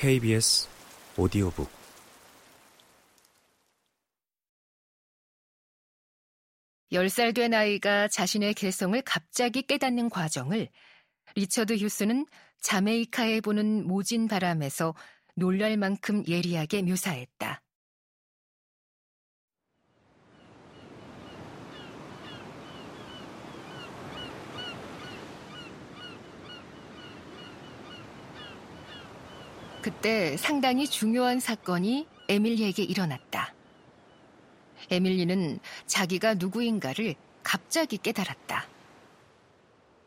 KBS 오디오북 열 살 된 아이가 자신의 개성을 갑자기 깨닫는 과정을 리처드 휴스는 자메이카에 보는 모진 바람에서 놀랄 만큼 예리하게 묘사했다. 그때 상당히 중요한 사건이 에밀리에게 일어났다. 에밀리는 자기가 누구인가를 갑자기 깨달았다.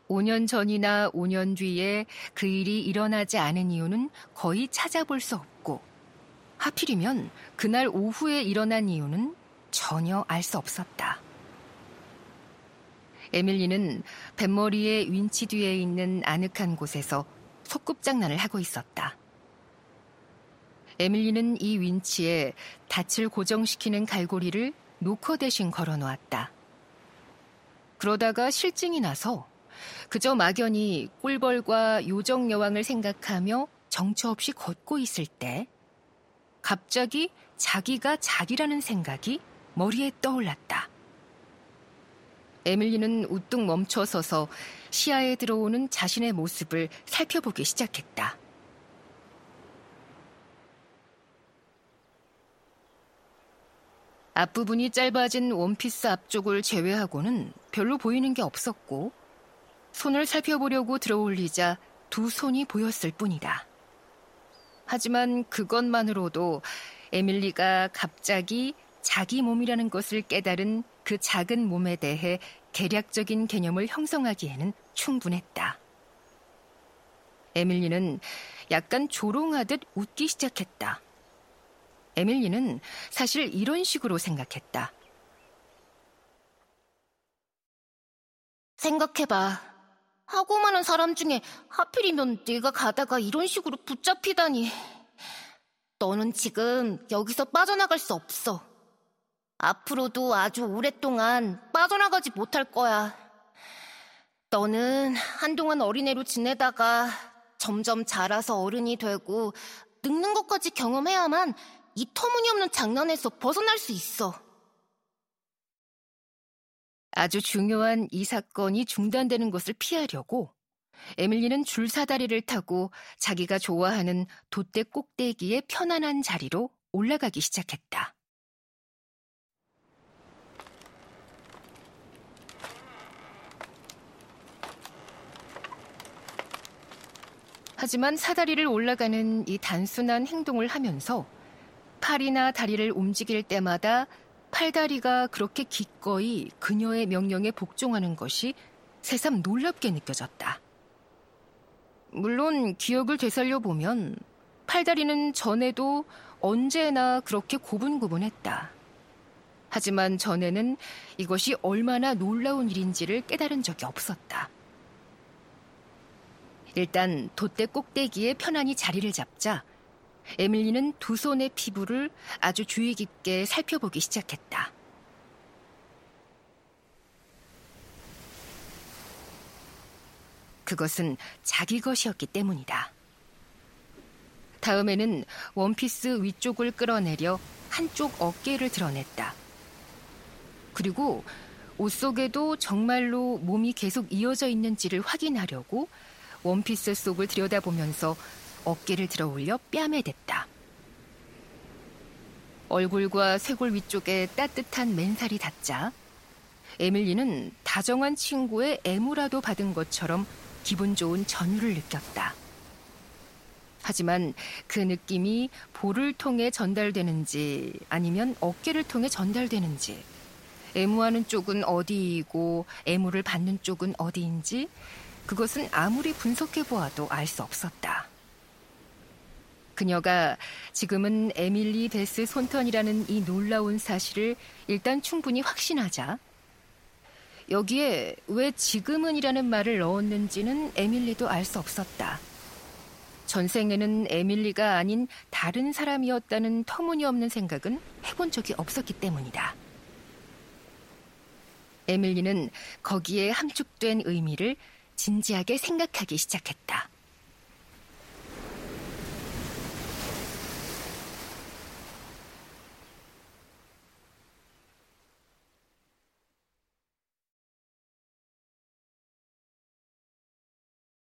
5년 전이나 5년 뒤에 그 일이 일어나지 않은 이유는 거의 찾아볼 수 없고, 하필이면 그날 오후에 일어난 이유는 전혀 알 수 없었다. 에밀리는 뱃머리의 윈치 뒤에 있는 아늑한 곳에서 소꿉장난을 하고 있었다. 에밀리는 이 윈치에 닻을 고정시키는 갈고리를 노커 대신 걸어 놓았다. 그러다가 실증이 나서 그저 막연히 꿀벌과 요정 여왕을 생각하며 정처 없이 걷고 있을 때 갑자기 자기가 자기라는 생각이 머리에 떠올랐다. 에밀리는 우뚝 멈춰서서 시야에 들어오는 자신의 모습을 살펴보기 시작했다. 앞부분이 짧아진 원피스 앞쪽을 제외하고는 별로 보이는 게 없었고, 손을 살펴보려고 들어올리자 두 손이 보였을 뿐이다. 하지만 그것만으로도 에밀리가 갑자기 자기 몸이라는 것을 깨달은 그 작은 몸에 대해 개략적인 개념을 형성하기에는 충분했다. 에밀리는 약간 조롱하듯 웃기 시작했다. 에밀리는 사실 이런 식으로 생각했다. 생각해봐. 하고 많은 사람 중에 하필이면 네가 가다가 이런 식으로 붙잡히다니. 너는 지금 여기서 빠져나갈 수 없어. 앞으로도 아주 오랫동안 빠져나가지 못할 거야. 너는 한동안 어린애로 지내다가 점점 자라서 어른이 되고 늙는 것까지 경험해야만 이 터무니없는 장난에서 벗어날 수 있어. 아주 중요한 이 사건이 중단되는 것을 피하려고 에밀리는 줄사다리를 타고 자기가 좋아하는 돛대 꼭대기의 편안한 자리로 올라가기 시작했다. 하지만 사다리를 올라가는 이 단순한 행동을 하면서 팔이나 다리를 움직일 때마다 팔다리가 그렇게 기꺼이 그녀의 명령에 복종하는 것이 새삼 놀랍게 느껴졌다. 물론 기억을 되살려 보면 팔다리는 전에도 언제나 그렇게 고분고분했다. 하지만 전에는 이것이 얼마나 놀라운 일인지를 깨달은 적이 없었다. 일단 돛대 꼭대기에 편안히 자리를 잡자 에밀리는 두 손의 피부를 아주 주의 깊게 살펴보기 시작했다. 그것은 자기 것이었기 때문이다. 다음에는 원피스 위쪽을 끌어내려 한쪽 어깨를 드러냈다. 그리고 옷 속에도 정말로 몸이 계속 이어져 있는지를 확인하려고 원피스 속을 들여다보면서 어깨를 들어 올려 뺨에 댔다. 얼굴과 쇄골 위쪽에 따뜻한 맨살이 닿자 에밀리는 다정한 친구의 애무라도 받은 것처럼 기분 좋은 전율을 느꼈다. 하지만 그 느낌이 볼을 통해 전달되는지 아니면 어깨를 통해 전달되는지 애무하는 쪽은 어디이고 애무를 받는 쪽은 어디인지 그것은 아무리 분석해 보아도 알 수 없었다. 그녀가 지금은 에밀리 베스 손턴이라는 이 놀라운 사실을 일단 충분히 확신하자 여기에 왜 지금은이라는 말을 넣었는지는 에밀리도 알 수 없었다. 전생에는 에밀리가 아닌 다른 사람이었다는 터무니없는 생각은 해본 적이 없었기 때문이다. 에밀리는 거기에 함축된 의미를 진지하게 생각하기 시작했다.